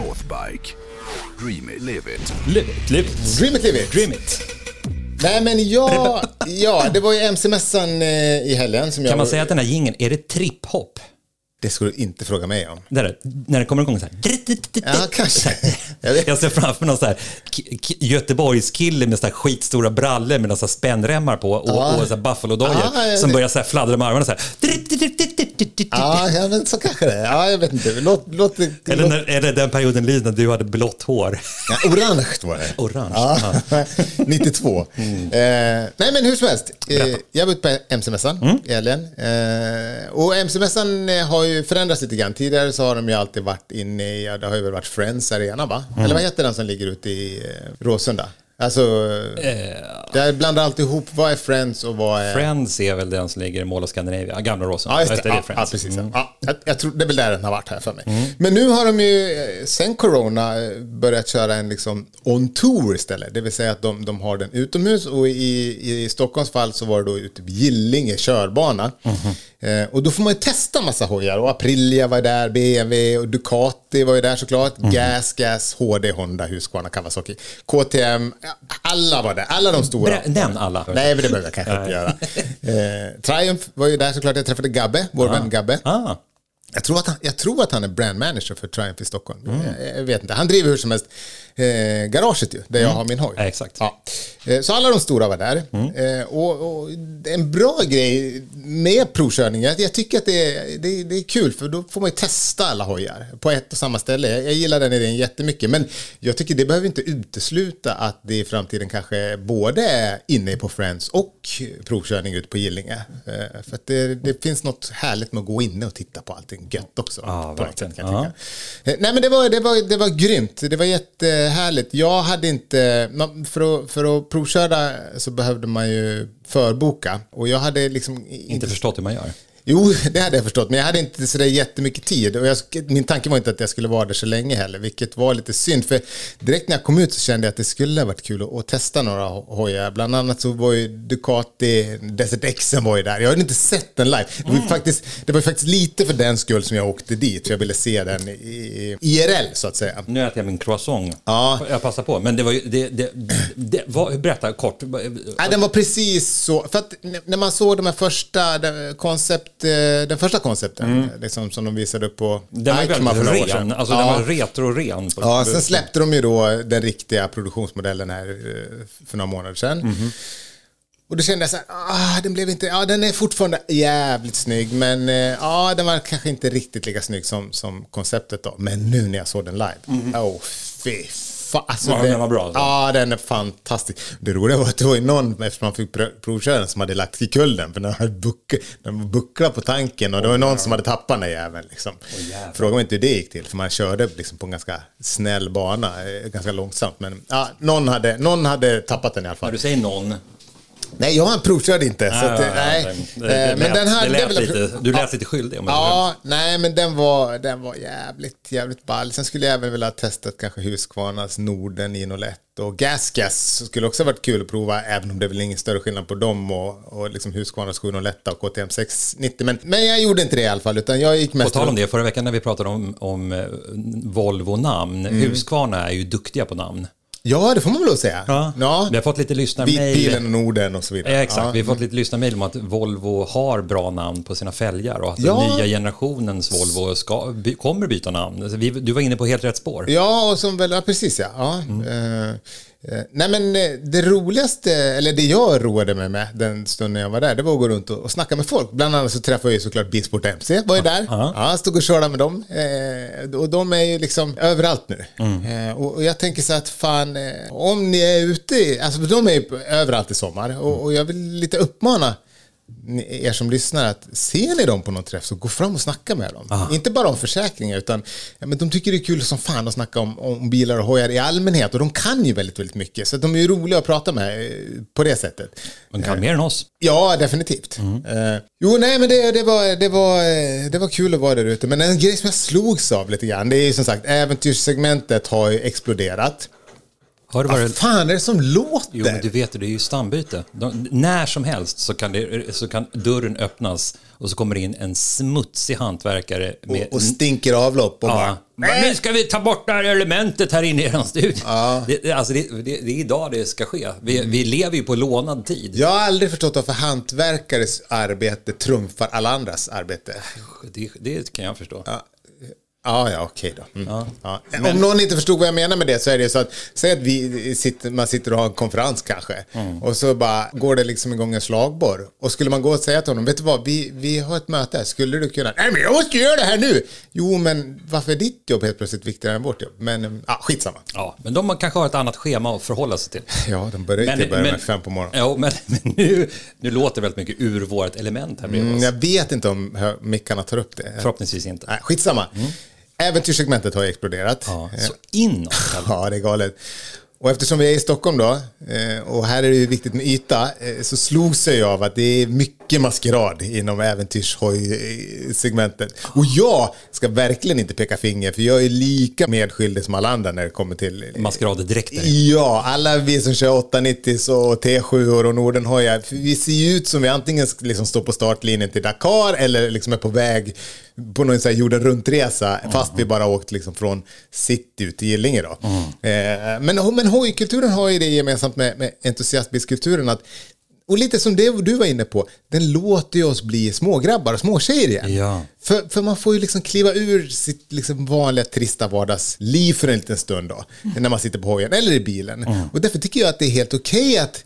Northbike. Dream it, live it. Live it, live it. Dream it, live it. Dream it. Nej men ja, ja, det var ju MC-mässan eh, i helgen som jag... Kan man säga att den här jingeln, är det trip-hop? Det skulle du inte fråga mig om. Där, när det kommer igång så här. Ja, kanske. Jag ser framför mig någon så här Göteborgskille med så här skitstora brallor med några så här spännremmar på och, Ja. och så här buffalo-dojor Ja, jag som vet. börjar så här fladdra med armarna så här. Ja, ja, men så kanske det. Ja, jag vet inte. Låt, låt, det- Eller låt, när, är det den perioden i livet när du hade blått hår? ja, orange var det. Orange, Ja, 92. Eh, nej, men hur som helst. Eh, jag var ute på MC-mässan i helgen. Eh, och MC-mässan eh, har ju förändrats lite grann. Tidigare så har de ju alltid varit inne i, ja, det har ju väl varit Friends Arena va? Eller vad heter den som ligger ute i eh, Råsunda? Alltså, där blandar alltid ihop vad är Friends och vad är... Friends är väl den som ligger i Mall of Scandinavia, gamla Råsunda. Ja, just det. Ja, ja, precis. Ja, jag, jag tror, det är väl där den har varit här för mig. Men nu har de ju, eh, sen corona, eh, börjat köra en liksom on tour istället. Det vill säga att de, de har den utomhus och i, i Stockholms fall så var det då ute på Gillinge körbana. Eh, och då får man ju testa massa hojar. Och Aprilia var där, BMW och Ducati var ju där såklart. Gas, Gas, HD, Honda, Husqvarna, Kawasaki, KTM. Alla var där, alla de stora. Brä- Nämn alla. Nej, men det behöver jag kanske inte göra. Eh, Triumph var ju där såklart. Jag träffade Gabbe, vår vän Gabbe. Ah, Jag tror, att han, jag tror att han är brand manager för Triumph i Stockholm. Jag, jag vet inte. Han driver hur som helst eh, garaget ju, där jag har min hoj. Ja, exakt. Ja. Eh, så alla de stora var där. Eh, och, och en bra grej med provkörning, jag, jag tycker att det är, det, det är kul för då får man ju testa alla hojar på ett och samma ställe. Jag, jag gillar den idén jättemycket, men jag tycker det behöver inte utesluta att det i framtiden kanske både är inne på Friends och provkörning ute på Gillinge. Eh, för att det, det finns något härligt med att gå inne och titta på allting gött också. Ja, på verkligen. sätt, Ja. Eh, Nej men det var, det, var, det var grymt, det var jättehärligt. Jag hade inte, för att, för att provköra så behövde man ju förboka. Och jag hade liksom inte förstått hur man gör. Jo, det hade jag förstått, men jag hade inte sådär jättemycket tid. Och jag, min tanke var inte att jag skulle vara där så länge heller, vilket var lite synd. För direkt när jag kom ut så kände jag att det skulle ha varit kul att, att testa några ho- hojar. Bland annat så var ju Ducati, Desert Xen var ju där. Jag hade inte sett den live. Det var, ju faktiskt, det var faktiskt lite för den skull som jag åkte dit, för jag ville se den i, i IRL så att säga. Nu äter jag min croissant. Ja. Jag passar på. Men det var ju... Det, det, det, vad, berätta kort. Nej, den var precis så. För att när man såg de här första den, koncept, eh, den första koncepten liksom, som de visade upp på Den var för väldigt några år ren. sedan. Alltså ja. den var retro-ren. Ja, sen släppte de ju då den riktiga produktionsmodellen här eh, för några månader sedan. Mhm. Och då kände jag så här, ah, den blev inte, ja den är fortfarande jävligt snygg, men eh, ja, den var kanske inte riktigt lika snygg som, som konceptet då. Men nu när jag såg den live, oh fy Alltså. Ja, den var bra, alltså. Ja, den är fantastisk. Det roliga var att det var någon, eftersom man fick pr- provköra den, som hade lagt i kullen. För den hade buck, den bucklade på tanken och det var någon som hade tappat den jäveln. Liksom. Fråga mig inte hur det gick till, för man körde liksom på en ganska snäll bana, eh, ganska långsamt. Men ja, någon, hade, någon hade tappat den i alla fall. När du säger någon. Nej, jag provkörde inte. så att, nej. Det, det, Eh, men den här... lät lite, du lät lite skyldig. Om Ja, nej men den var, den var jävligt, jävligt ball. Sen skulle jag även vilja ha testat kanske Husqvarnas Norden 901 och Gasgas skulle också varit kul att prova, även om det är väl ingen större skillnad på dem och, och liksom Husqvarnas 701 och KTM 690. Men, men jag gjorde inte det i alla fall, utan jag gick På mest... tal om det, förra veckan när vi pratade om, om eh, Volvo-namn. Mm. Husqvarna är ju duktiga på namn. Ja, det får man väl säga. Ja. Vi har fått lite lyssnarmail. Vitbilen och Norden och så vidare. Ja, exakt, Ja. vi har fått lite lyssnarmail om att Volvo har bra namn på sina fälgar och att Ja. den nya generationens Volvo ska, by, kommer byta namn. Du var inne på helt rätt spår. Ja, och som väl, ja precis ja. ja eh, eh, nej men eh, det roligaste, eller det jag roade mig med den stunden jag var där, det var att gå runt och, och snacka med folk. Bland annat så träffade jag ju såklart Bilsport MC, var ju där. Ja, stod och körde med dem. Eh, och de är ju liksom överallt nu. Eh, och, och jag tänker så att fan, eh, om ni är ute, alltså de är ju överallt i sommar. Och, och jag vill lite uppmana ni- er som lyssnar att ser ni dem på någon träff så gå fram och snacka med dem. Inte bara om försäkringar utan ja, men de tycker det är kul som fan att snacka om, om bilar och hojar i allmänhet och de kan ju väldigt, väldigt mycket så de är ju roliga att prata med eh, på det sättet. Man kan mer än oss. Ja, definitivt. Eh, jo, nej, men det, det, var, det, var, eh, det var kul att vara där ute. Men en grej som jag slogs av lite grann, det är ju som sagt, äventyrssegmentet har ju exploderat. Du vad det... fan är det som låter? Jo, men du vet det, det är ju stambyte. De, när som helst så kan, det, så kan dörren öppnas och så kommer det in en smutsig hantverkare med... och stinker avlopp och ja, bara... nu ska vi ta bort det här elementet här inne i er studio. Det, det, alltså det, det, det är idag det ska ske. Vi, vi lever ju på lånad tid. Jag har aldrig förstått varför hantverkares arbete trumfar alla andras arbete. Det, det kan jag förstå. Ja, ja, ja okej då. Mm. Ja. Om någon inte förstod vad jag menar med det så är det så att, säg att vi sitter, man sitter och har en konferens kanske. Och så bara går det liksom igång en slagborr. Och skulle man gå och säga till honom, vet du vad, vi, vi har ett möte här, skulle du kunna? Nej men jag måste göra det här nu! Jo men varför är ditt jobb helt plötsligt viktigare än vårt jobb? Men, ja, skitsamma. Ja, men de kanske har ett annat schema att förhålla sig till. Ja, de börjar till att börja med fem på morgonen. Ja, men, men nu, nu låter det väldigt mycket ur vårt element här bredvid Mm, oss. jag vet inte om mickarna tar upp det. Förhoppningsvis inte. Nej, skitsamma. Äventyrssegmentet har ju exploderat. Ja, Eh, så inåt. Ja, det är galet. Och eftersom vi är i Stockholm då, eh, och här är det ju viktigt med yta, eh, så slogs jag av att det är mycket maskerad inom äventyrshoj-segmentet. Och jag ska verkligen inte peka finger, för jag är lika medskyldig som alla andra när det kommer till... Maskeraddräkter. Ja, alla vi som kör 890 och T7 och Nordenhojar, vi ser ju ut som vi antingen liksom stå på startlinjen till Dakar eller liksom är på väg på någon sån här jorden runt-resa, fast vi bara åkt liksom från city ut till Gillinge då. Eh, men, men hojkulturen har ju det gemensamt med, med entusiastbilskulturen att och lite som det du var inne på, den låter ju oss bli smågrabbar och småtjejer igen. Ja. För, för man får ju liksom kliva ur sitt liksom vanliga trista vardagsliv för en liten stund då. När man sitter på hojen eller i bilen. Och därför tycker jag att det är helt okej att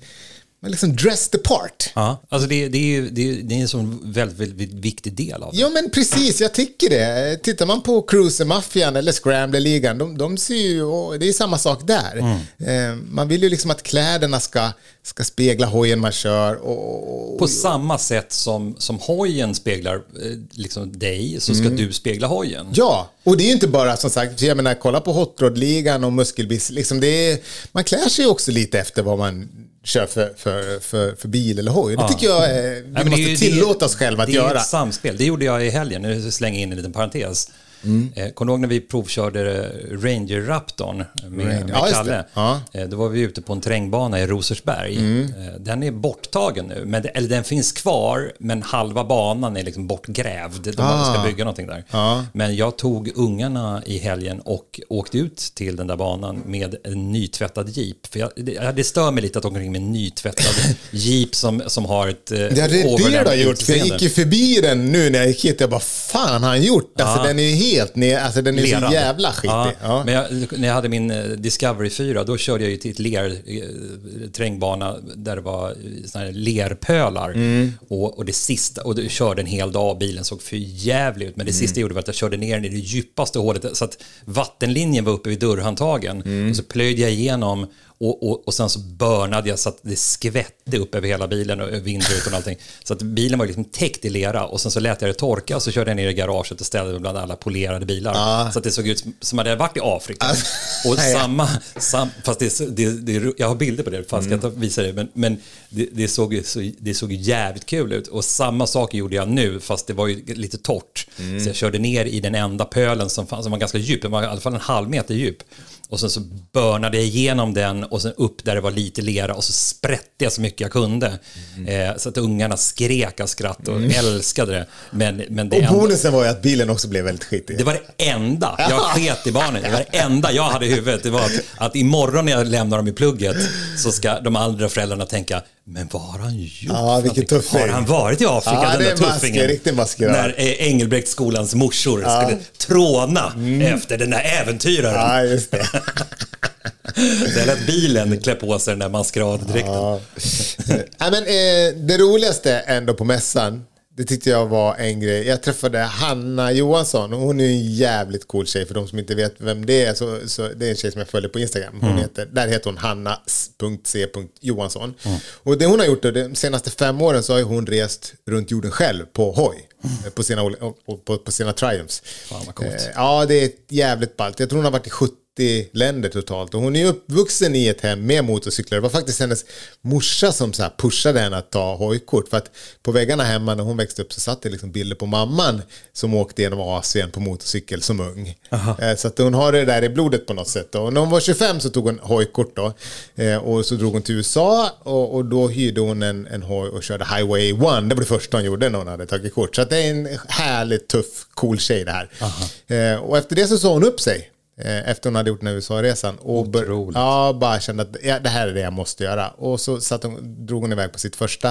man liksom dress the part. Ja, alltså det, det, är ju, det, är, det är en sån väldigt, väldigt viktig del av det. Ja men precis, jag tycker det. Tittar man på Cruiser-maffian eller Scrambler-ligan, de, de ser ju, det är samma sak där. Eh, man vill ju liksom att kläderna ska, ska spegla hojen man kör. Och, och, På samma sätt som, som hojen speglar eh, liksom dig, så ska du spegla hojen. Ja, och det är ju inte bara som sagt, jag menar kolla på Hot Rod-ligan och muskelbiss, liksom det är, man klär sig ju också lite efter vad man kör för, för, för, för bil eller hoj. Det tycker jag eh, vi Nej, det måste är ju- tillåta oss själva att det är göra. ett samspel. Det gjorde jag i helgen. Nu slänger jag in en liten parentes. Mm. Eh, Kommer du ihåg när vi provkörde Ranger Raptorn med, Ranger. med Ja, Kalle? det. Ja. Eh, Då var vi ute på en terrängbana i Rosersberg. Mm. Eh, Den är borttagen nu, men eller den finns kvar, men halva banan är liksom bortgrävd. De Ah. ska bygga någonting där. Ja. Men jag tog ungarna i helgen och åkte ut till den där banan med en nytvättad jeep. För jag, det, det stör mig lite att åka omkring med en nytvättad jeep som, som har ett eh, Ja, det är det du har gjort, för jag gick ju förbi den nu när jag gick hit. Jag bara, fan har han gjort? Alltså den är ju helt ner, alltså den är så Lerad. jävla skitig. Ja, Ja. Men jag, när jag hade min eh, Discovery 4, då körde jag ju till ett ler, eh, terrängbana där det var eh, såna här lerpölar. Mm. Och, och det sista, och du körde en hel dag, bilen såg för jävligt ut. Men det Mm. sista jag gjorde var att jag körde ner den i det djupaste hålet, så att vattenlinjen var uppe vid dörrhandtagen. Mm. Och så plöjde jag igenom och, och, och sen så börnade jag så att det skvätte upp över hela bilen och vindrutan och allting. Så att bilen var liksom täckt i lera och sen så lät jag det torka och så körde jag ner i garaget och ställde bland alla polerade bilar. Så att det såg ut som- att jag hade varit i Afrika. Och Ja. samma, sam, fast det, det, det, jag har bilder på det, fast jag ska inte visa det, men, men det, det, såg, det såg jävligt kul ut. Och samma sak gjorde jag nu, fast det var ju lite torrt. Så jag körde ner i den enda pölen som fanns, som var ganska djup, den var i alla fall en halv meter djup. Och sen så börnade jag igenom den och sen upp där det var lite lera och så sprätte jag så mycket jag kunde. Eh, så att ungarna skrek av skratt och älskade det. Men, men det Och enda- bonusen var ju att bilen också blev väldigt skitig. det var det enda. Jag sket i barnen. Det var det enda jag hade i huvudet. Det var att, att imorgon när jag lämnar dem i plugget så ska de andra föräldrarna tänka, men vad har han gjort? Ja, vilken tuffing. Har han varit i Afrika, Ja, den det där är masker, tuffingen? riktig maskerad. När eh, Engelbrektsskolans morsor skulle tråna efter den där äventyraren. Ja, Det lät bilen klä på sig den där maskeraddräkten. Ja. Men, eh, det roligaste ändå på mässan, det tyckte jag var en grej. Jag träffade Hanna Johansson och hon är en jävligt cool tjej. För de som inte vet vem det är så, så det är en tjej som jag följer på Instagram. Hon heter, där heter hon hanna.c.johansson. Och det hon har gjort de senaste fem åren så har hon rest runt jorden själv på hoj. eh, På sina, och- på, på sina Triumphs. Fan, vad coolt. Eh, Ja, det är jävligt ballt. Jag tror hon har varit i 70 länder totalt. Och hon är uppvuxen i ett hem med motorcyklar. Det var faktiskt hennes morsa som så pushade henne att ta hojkort. För att på väggarna hemma när hon växte upp så satt det liksom bilder på mamman som åkte genom Asien på motorcykel som ung. Eh, Så att hon har det där i blodet på något sätt. Och när hon var 25 så tog hon hojkort då. Eh, Och så drog hon till USA och, och då hyrde hon en, en hoj och körde Highway 1. Det var det första hon gjorde när hon hade tagit kort. Så att det är en härligt tuff, cool tjej det här. Eh, Och efter det så sa hon upp sig. Eh, Efter hon hade gjort den här USA-resan. Och Otroligt. ja, bara kände att ja, det här är det jag måste göra. Och så satt hon, drog hon iväg på sitt första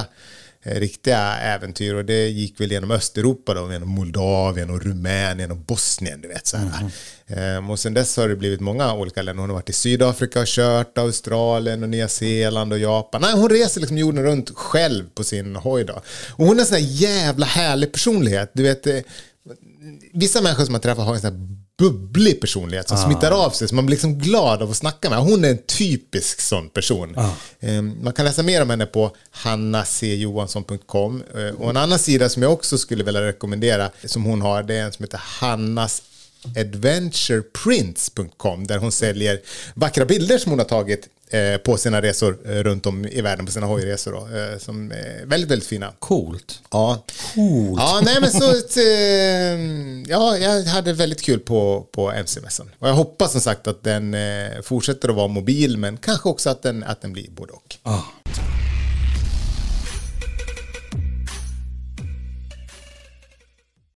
eh, riktiga äventyr. Och det gick väl genom Östeuropa då, genom Moldavien och Rumänien och Bosnien, du vet så här. Ehm, och sen dess har det blivit många olika länder. Hon har varit i Sydafrika och kört, Australien och Nya Zeeland och Japan. Nej, hon reser liksom jorden runt själv på sin hoj då. Och hon är en sån här jävla härlig personlighet. Du vet, eh, vissa människor som man träffar har en sån här bubblig personlighet som smittar av sig, så man blir liksom glad av att snacka med. Hon är en typisk sån person. Ehm, Man kan läsa mer om henne på hannacjohansson.com. Eh, Och en annan sida som jag också skulle vilja rekommendera, som hon har, det är en som heter Hannas adventureprints.com där hon säljer vackra bilder som hon har tagit eh, på sina resor eh, runt om i världen, på sina hojresor. Då, eh, som är väldigt, väldigt fina. Coolt. Ja. Ja, nej men så ja, jag hade väldigt kul på, på MC-mässan. Och jag hoppas som sagt att den fortsätter att vara mobil, men kanske också att den, att den blir både och. Ah.